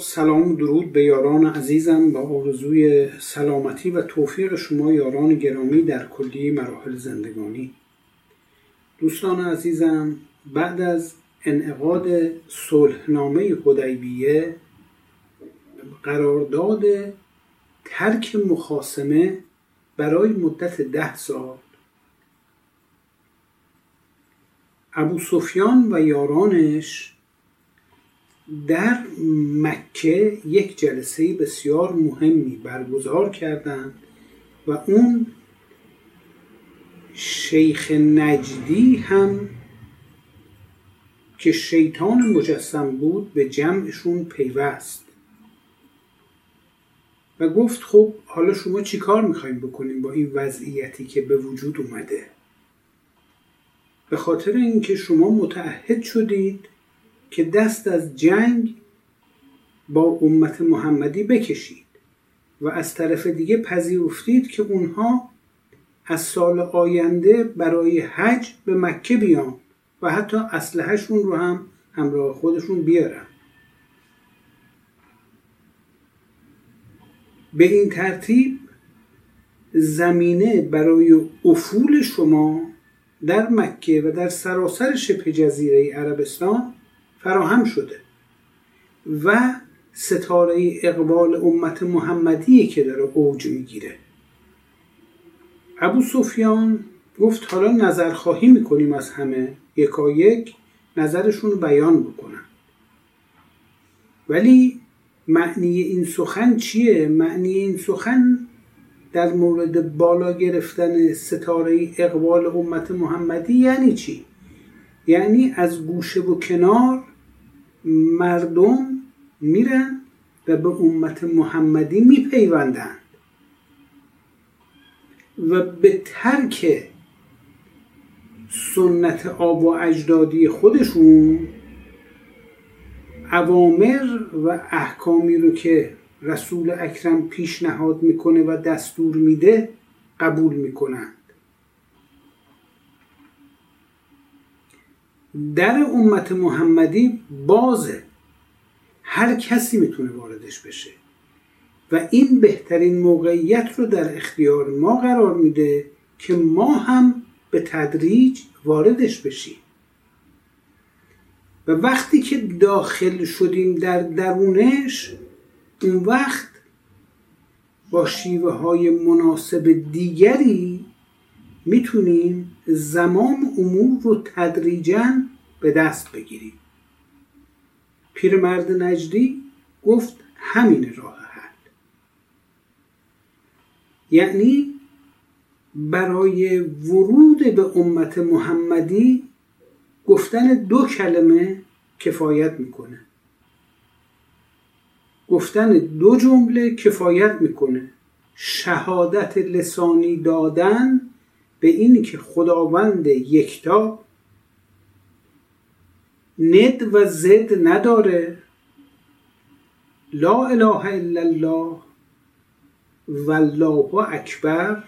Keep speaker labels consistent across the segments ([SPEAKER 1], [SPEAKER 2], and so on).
[SPEAKER 1] سلام و درود به یاران عزیزم با آرزوی سلامتی و توفیق شما یاران گرامی در کلی مراحل زندگانی. دوستان عزیزم بعد از انعقاد صلحنامه حدیبیه قرارداد ترک مخاسمه برای مدت ده سال ابو سفیان و یارانش در مکه یک جلسه بسیار مهمی برگزار کردند و اون شیخ نجدی هم که شیطان مجسم بود به جمعشون پیوست. و گفت خب حالا شما چی کار می‌خوایم بکنیم با این وضعیتی که به وجود اومده؟ به خاطر اینکه شما متعهد شدید که دست از جنگ با امت محمدی بکشید و از طرف دیگه پذیرفتید که اونها از سال آینده برای حج به مکه بیان و حتی اسلحهشون رو هم همراه خودشون بیارن. به این ترتیب زمینه برای افول شما در مکه و در سراسر شبه جزیره عربستان فراهم شده و ستاره اقبال امت محمدی که داره اوج می‌گیره ابو سفیان گفت حالا نظر خواهی می‌کنیم از همه یکا یک نظرشون رو بیان بکنن ولی معنی این سخن چیه؟ معنی این سخن در مورد بالا گرفتن ستاره اقبال امت محمدی یعنی چی؟ یعنی از گوشه و کنار مردم میرن و به امت محمدی میپیوندند و به ترک سنت آب و اجدادی خودشون اوامر و احکامی رو که رسول اکرم پیشنهاد می‌کنه و دستور میده قبول می‌کنند در امت محمدی بازه. هر کسی می‌تونه واردش بشه. و این بهترین موقعیت رو در اختیار ما قرار میده که ما هم به تدریج واردش بشیم. و وقتی که داخل شدیم در درونش اون وقت با شیوه های مناسب دیگری می‌تونیم زمام امور رو تدریجا به دست بگیریم. پیرمرد نجدی گفت همین راه حل. یعنی برای ورود به امت محمدی گفتن دو کلمه کفایت می‌کنه. گفتن دو جمله کفایت می‌کنه. شهادت لسانی دادن به اینی که خداوند یکتا ند و زد نداره. لا اله الا الله والله اکبر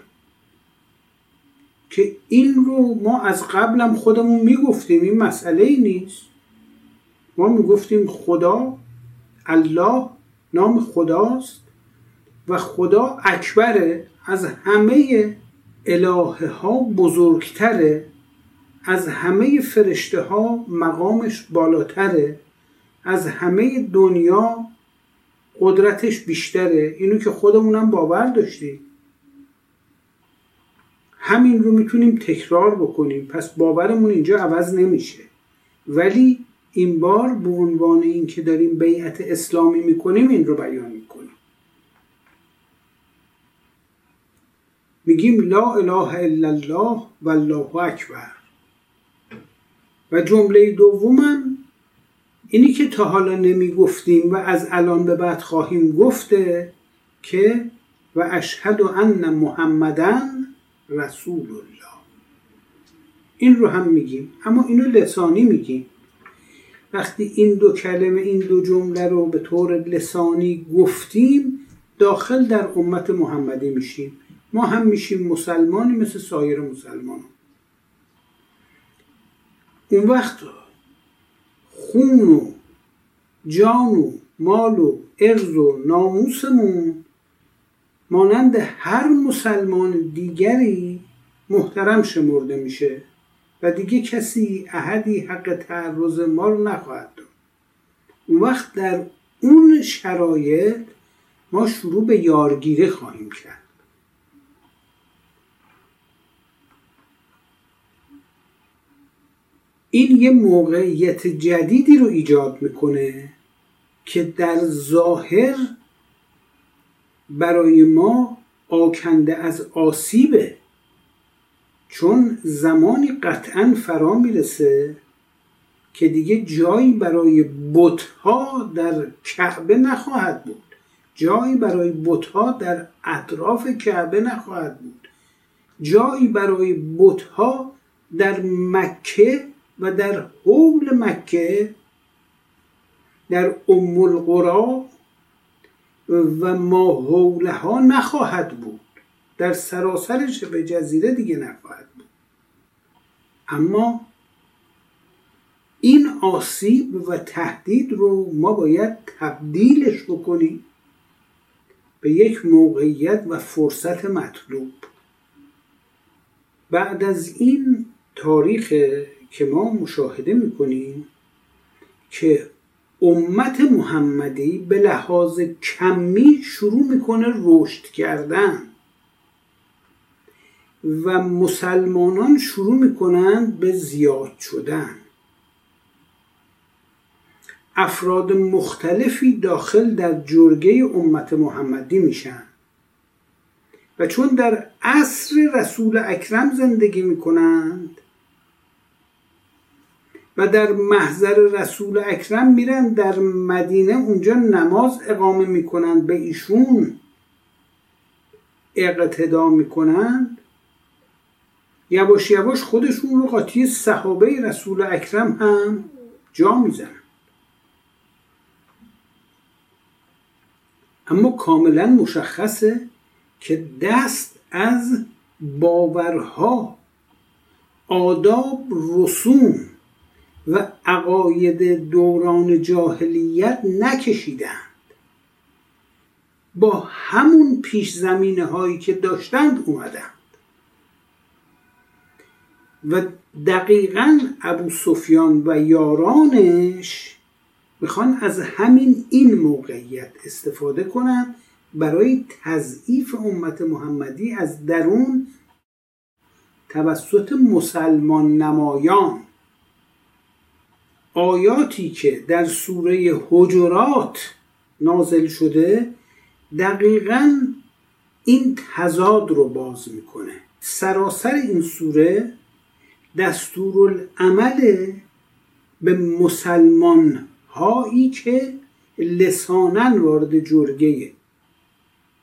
[SPEAKER 1] که این رو ما از قبلم خودمون می‌گفتیم این مسئله ای نیست. ما می‌گفتیم خدا الله نام خداست و خدا اکبره از همه الهه ها بزرگتره از همه فرشته ها مقامش بالاتره از همه دنیا قدرتش بیشتره. اینو که خودمونم باور داشتیم. همین رو می‌تونیم تکرار بکنیم. پس باورمون اینجا عوض نمیشه. ولی این بار به عنوان اینکه داریم بیعت اسلامی می‌کنیم این رو بیان می‌کنیم میگیم لا اله الا الله و الله اکبر. و جمله دومم اینی که تا حالا نمی‌گفتیم و از الان به بعد خواهیم گفته که و اشهد ان محمدن رسول الله. این رو هم میگیم اما اینو لسانی میگیم. وقتی این دو کلمه این دو جمله رو به طور لسانی گفتیم داخل در امت محمدی میشیم. ما هم میشیم مسلمانی مثل سایر مسلمان. اون وقت خون و جان و مال و ارز و ناموسمون مانند هر مسلمان دیگری محترم شمرده میشه و دیگه کسی احدی حق تعرض ما رو نخواهد داد. اون وقت در اون شرایط ما شروع به یارگیری خواهیم کرد. این یه موقعیت جدیدی رو ایجاد می‌کنه که در ظاهر برای ما آکنده از آسیبه. چون زمانی قطعا فرا می‌رسه که دیگه جایی برای بتها در کعبه نخواهد بود. جایی برای بتها در اطراف کعبه نخواهد بود. جایی برای بتها در مکه و در حول مکه در ام القرا و ما حولها نخواهد بود. در سراسر شبه جزیره دیگه نخواهد بود. اما این آسیب و تهدید رو ما باید تبدیلش بکنیم به یک موقعیت و فرصت مطلوب. بعد از این تاریخ که ما مشاهده می‌کنیم که امت محمدی به لحاظ کمی شروع می‌کنه رشد کردن و مسلمانان شروع می‌کنند به زیاد شدن. افراد مختلفی داخل در جرگه امت محمدی میشن و چون در عصر رسول اکرم زندگی می‌کنند و در محضر رسول اکرم میرن در مدینه اونجا نماز اقامه می‌کنند به ایشون. اقتدا می‌کنند. یواش یواش خودشون رو قاطی صحابه رسول اکرم هم جا می‌زنن. اما کاملا مشخصه که دست از باورها آداب رسوم و عقاید دوران جاهلیت نکشیدند. با همون پیش زمینه هایی که داشتند اومدند. و دقیقا ابو سفیان و یارانش می‌خوان از همین این موقعیت استفاده کنند برای تضعیف امت محمدی از درون توسط مسلمان نمایان. آیاتی که در سوره حجرات نازل شده دقیقا این تضاد رو باز می‌کنه. سراسر این سوره دستورالعمل به مسلمان هایی که لسانن وارد جرگه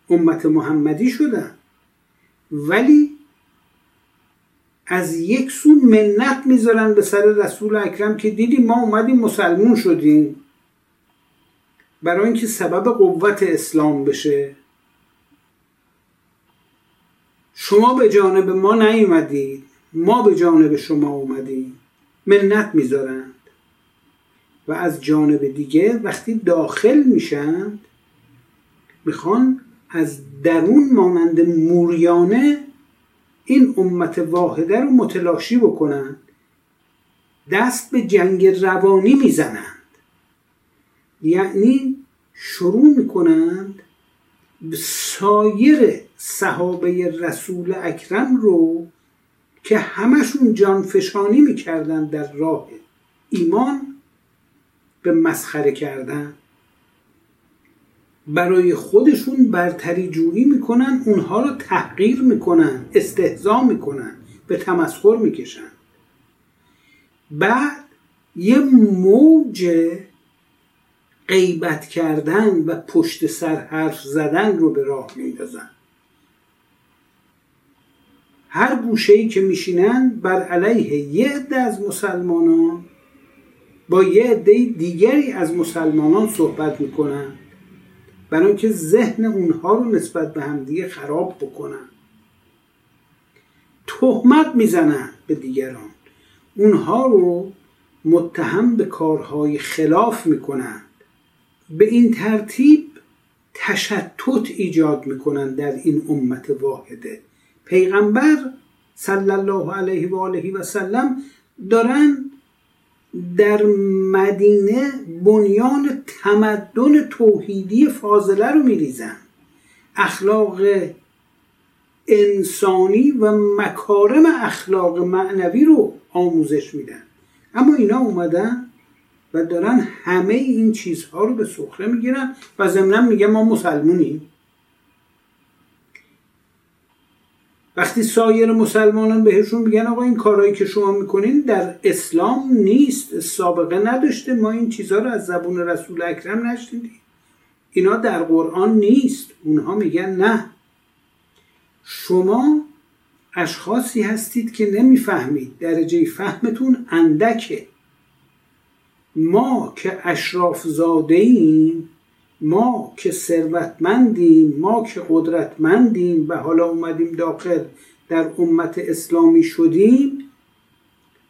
[SPEAKER 1] امت محمدی شدن. ولی از یک سو منت می‌ذارن به سر رسول اکرم که دیدیم ما اومدیم مسلمون شدیم. برای اینکه سبب قوت اسلام بشه. شما به جانب ما نیومدید. ما به جانب شما اومدیم. منت می‌ذارند. و از جانب دیگه وقتی داخل میشند می‌خوان از درون مانند موریانه این امت واحده رو متلاشی بکنند دست به جنگ روانی می‌زنند. یعنی شروع می‌کنند سایر صحابه رسول اکرم رو که همشون جانفشانی می‌کردن در راه ایمان به مسخره کردن. برای خودشون برتری جویی می‌کنن اونها رو تحقیر می‌کنن استهزا می‌کنن به تمسخر می‌کشن. بعد یه موج غیبت کردن و پشت سر حرف زدن رو به راه میندازن. هر گوشه ای که میشینن بر علیه یه عده از مسلمانان با یه عده دیگری از مسلمانان صحبت می‌کنن. برای اینکه ذهن اونها رو نسبت به همدیگه خراب بکنن. تهمت می‌زنن به دیگران. اونها رو متهم به کارهای خلاف می‌کنند به این ترتیب تشتت ایجاد می‌کنن در این امت واحده. پیغمبر صلی الله علیه و آله و سلم دارن در مدینه بنیان تمدن توحیدی فاضله رو میریزن. اخلاق انسانی و مکارم اخلاق معنوی رو آموزش میدن. اما اینا اومدن و دارن همه این چیزها رو به سخره می‌گیرن و ضمنا میگه ما مسلمونیم. وقتی سایر مسلمانان بهشون میگن آقا این کارهایی که شما می‌کنین در اسلام نیست سابقه نداشته. ما این چیزها رو از زبون رسول اکرم نشنیدیم. اینا در قرآن نیست. اونها میگن نه. شما اشخاصی هستید که نمی‌فهمید. درجه فهمتون اندکه. ما که اشراف زاده ایم ما که ثروتمندیم ما که قدرتمندیم و حالا اومدیم داخل در امت اسلامی شدیم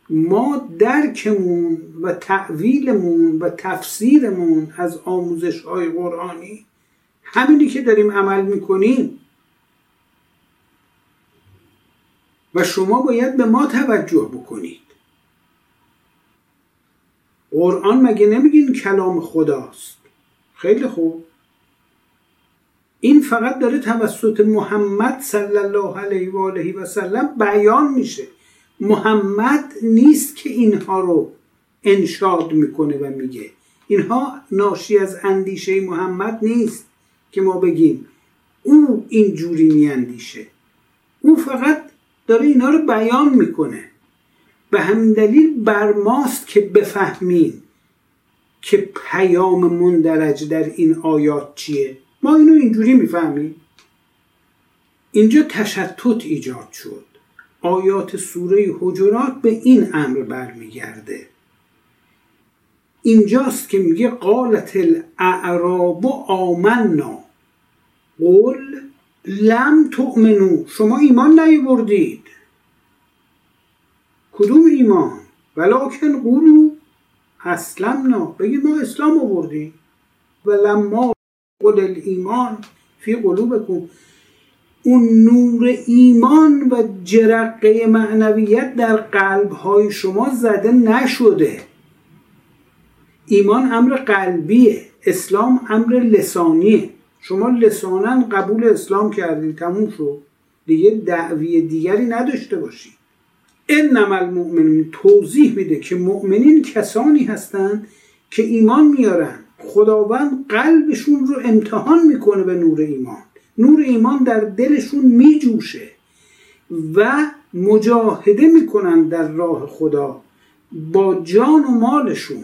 [SPEAKER 1] ما درکمون و تعویلمون و تفسیرمون از آموزش های قرآنی همینی که داریم عمل می‌کنیم. و شما باید به ما توجه بکنید. قرآن مگه نمیگین کلام خداست؟ خیلی خوب. این فقط داره توسط محمد صلی الله علیه و آله و سلم بیان میشه. محمد نیست که اینها رو انشاد می‌کنه و میگه. اینها ناشی از اندیشه محمد نیست که ما بگیم. او اینجوری میاندیشه. او فقط داره اینا رو بیان می‌کنه. به همین دلیل بر ماست که بفهمیم. که پیام مندرج در این آیات چیه؟ ما اینو اینجوری می‌فهمیم. اینجا تشتت ایجاد شد. آیات سوره حجرات به این امر برمیگرده. اینجاست که میگه قالت الاعراب آمنا. قل لم تؤمنو شما ایمان نیوردید کدوم ایمان؟ ولکن قولو اسلمنا بگید ما اسلام آوردیم. و لما قل الایمان فی قلوبکم. اون نور ایمان و جرقه معنویت در قلب های شما زده نشده. ایمان امر قلبیه. اسلام امر لسانیه. شما لسانا قبول اسلام کردید تموم شد. دیگه دعوی دیگری نداشته باشید انما المؤمنین توضیح میده که مؤمنین کسانی هستند که ایمان میارن. خداوند قلبشون رو امتحان می‌کنه به نور ایمان. نور ایمان در دلشون میجوشه و مجاهده می‌کنن در راه خدا با جان و مالشون.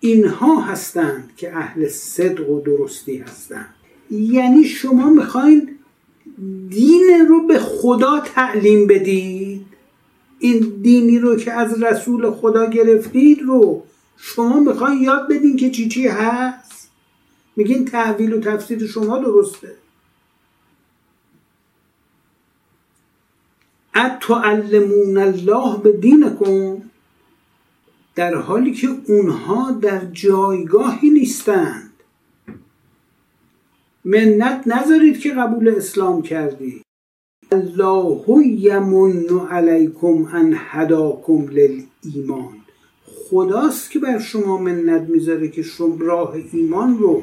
[SPEAKER 1] اینها هستند که اهل صدق و درستی هستند. یعنی شما می‌خواین دین رو به خدا تعلیم بدید؟ این دینی رو که از رسول خدا گرفتید رو شما می‌خواین یاد بدین که چی چی هست؟ میگین تحویل و تفسیر شما درسته. اتعلمون الله به دینکم در حالی که اونها در جایگاهی نیستند. منت نذارید که قبول اسلام کردی. الله یمن علیکم ان هداکم للایمان. خداست که بر شما منت می‌ذاره که شما راه ایمان رو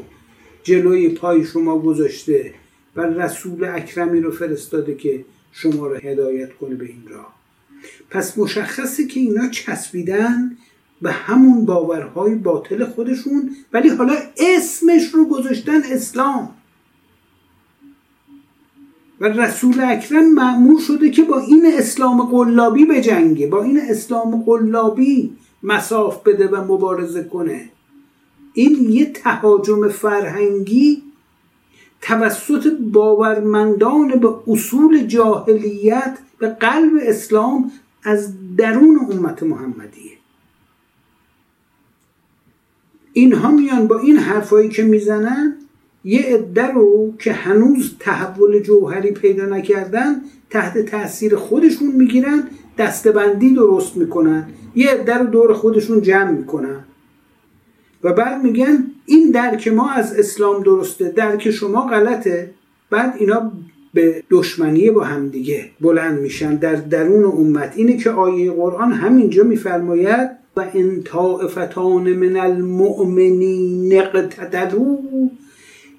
[SPEAKER 1] جلوی پای شما گذاشته و رسول اکرمی رو فرستاده که شما رو هدایت کنه به این راه. پس مشخصه که اینا چسبیدن به همون باورهای باطل خودشون ولی حالا اسمش رو گذاشتن اسلام. و رسول اکرم معمول شده که با این اسلام قلابی به جنگه با این اسلام قلابی مساف بده و مبارزه کنه. این یه تهاجم فرهنگی توسط باورمندان به اصول جاهلیت به قلب اسلام از درون امت محمدیه. اینها میان با این حرفایی که می‌زنن یه عده رو که هنوز تحول جوهری پیدا نکردن تحت تاثیر خودشون می‌گیرن دستبندی درست می‌کنن. یه عده رو دور خودشون جمع می‌کنن. و بعد میگن این درک ما از اسلام درسته درک شما غلطه. بعد اینا به دشمنی با همدیگه بلند میشن در درون امت. اینه که آیه قرآن همینجا میفرماید و ان طائفتان من المؤمنین اقتتلوا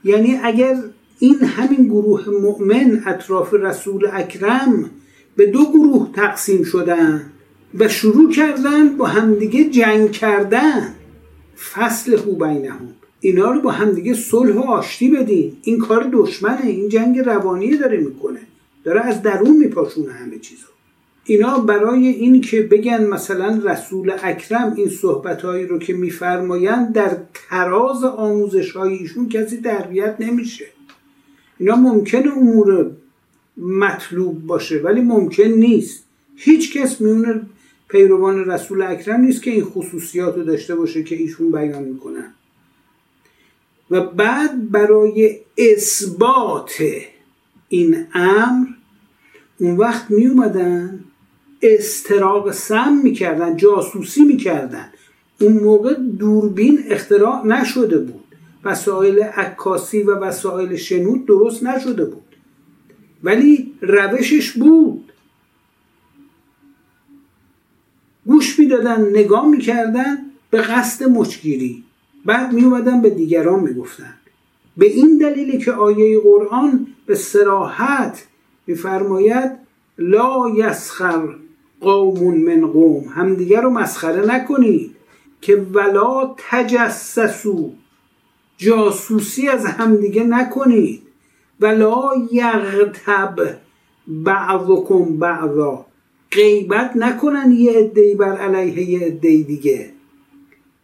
[SPEAKER 1] یعنی اگر این همین گروه مؤمن اطراف رسول اکرم به دو گروه تقسیم شدن و شروع کردن با همدیگه جنگ کردن فصل هو بینهم. اینا رو با همدیگه صلح و آشتی بدین. این کار دشمنه. این جنگ روانی داره می‌کنه. داره از درون میپاشونه همه چیزو. اینا برای این که بگن مثلا رسول اکرم این صحبتهایی رو که میفرمایند در تراز آموزش ایشون کسی تربیت نمیشه. اینا ممکنه امور مطلوب باشه ولی ممکن نیست. هیچ کس میونه پیروان رسول اکرم نیست که این خصوصیات رو داشته باشه که ایشون بیان می‌کنن. و بعد برای اثبات این امر اون وقت می استراق سم می‌کردن جاسوسی می‌کردن. اون موقع دوربین اختراع نشده بود. وسایل عکاسی و وسایل شنود درست نشده بود. ولی روشش بود. گوش می‌دادن نگاه می‌کردن به قصد مچگیری بعد می اومدن به دیگران می‌گفتن. به این دلیل که آیه قرآن به سراحت میفرماید لا یسخر قوم من قوم. همدیگر رو مسخره نکنید که ولا تجسسو جاسوسی از همدیگه نکنید ولا یغتب بعضکم بعضا. غیبت نکنن یه عدهای بر علیه یه عده دیگه.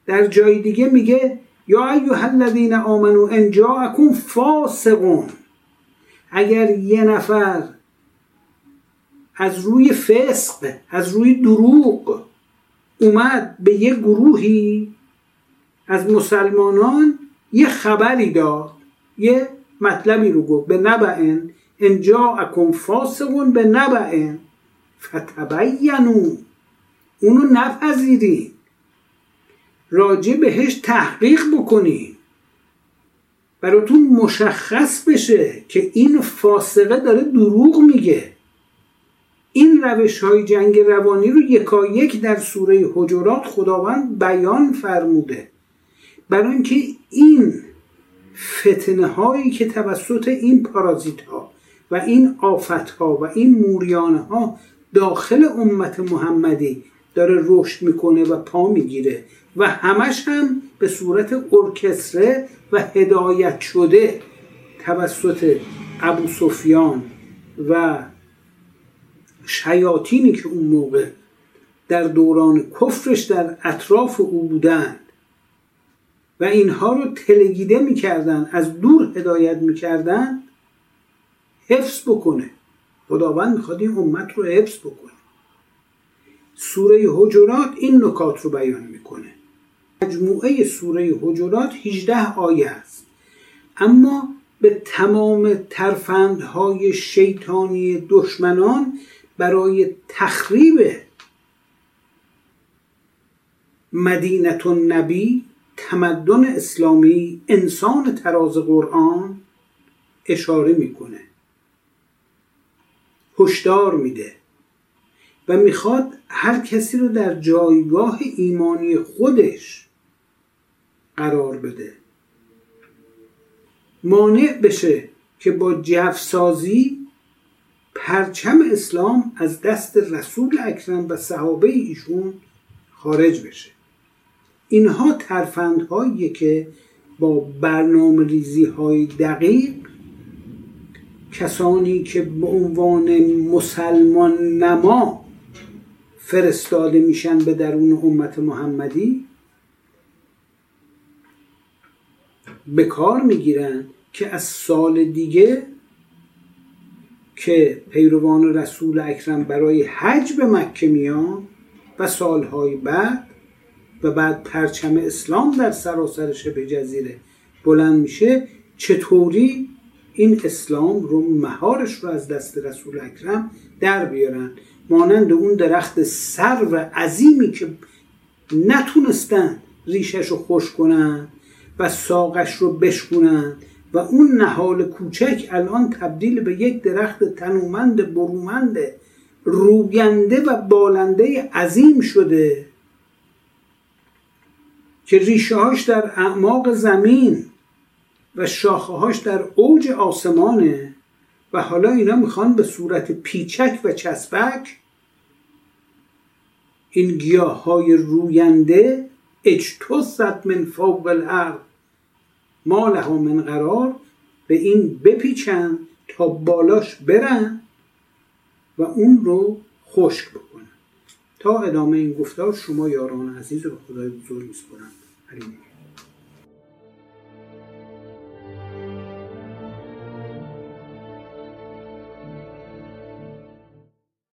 [SPEAKER 1] در جای دیگه میگه یا ایها الذین آمنو ان جاءکم فاسقون. اگر یه نفر از روی فسق از روی دروغ اومد به یه گروهی از مسلمانان یه خبری داد یه مطلبی رو گفت به نبعن ان جاءکم فاسقون به نبعن فتبینو اونو نپذیرین راجع بهش تحقیق بکنی براتون مشخص بشه که این فاسقه داره دروغ میگه. این روش های جنگ روانی رو یکایک در سوره حجرات خداوند بیان فرموده. برای اینکه این فتنه هایی که توسط این پارازیت ها و این آفت ها و این موریانه ها داخل امت محمدی داره رشد می‌کنه و پا می‌گیره و همش هم به صورت ارکستره و هدایت شده توسط ابو سفیان و شیاطینی که اون موقع در دوران کفرش در اطراف او بودند و اینها رو تلگیده می‌کردن از دور هدایت می‌کردن حفظ بکنه. خداوند می‌خواد این امت رو حفظ بکنه. سوره حجرات این نکات رو بیان می‌کنه. مجموعه سوره حجرات 18 آیه است. اما به تمام ترفندهای شیطانی دشمنان برای تخریب مدینت نبی تمدن اسلامی انسان تراز قرآن اشاره می‌کنه. هشدار میده و می‌خواد هر کسی رو در جایگاه ایمانی خودش قرار بده. مانع بشه که با جفسازی پرچم اسلام از دست رسول اکرم و صحابه ایشون خارج بشه. اینها ترفندهایی که با برنامه ریزی های دقیق کسانی که به عنوان مسلمان نما فرستاده میشن به درون امت محمدی به کار می‌گیرن که از سال دیگه که پیروان رسول اکرم برای حج به مکه میان و سالهای بعد و بعد پرچم اسلام در سراسر شبه جزیره بلند میشه چطوری این اسلام رو مهارش رو از دست رسول اکرم در بیارن؟ مانند اون درخت سر و عظیمی که نتونستن ریشش رو خوش کنن و ساقش رو بشکنن و اون نهال کوچک الان تبدیل به یک درخت تنومند برومند روینده و بالنده عظیم شده که ریشه هاش در اعماق زمین و شاخه هاش در اوج آسمانه و حالا اینا می‌خوان به صورت پیچک و چسبک این گیاه های روینده اجتثت من فوق الارض. ما لها من قرار به این بپیچن تا بالاش برن و اون رو خشک بکنن. تا ادامه این گفتار شما یاران عزیز رو خدای بزرگ میسپرم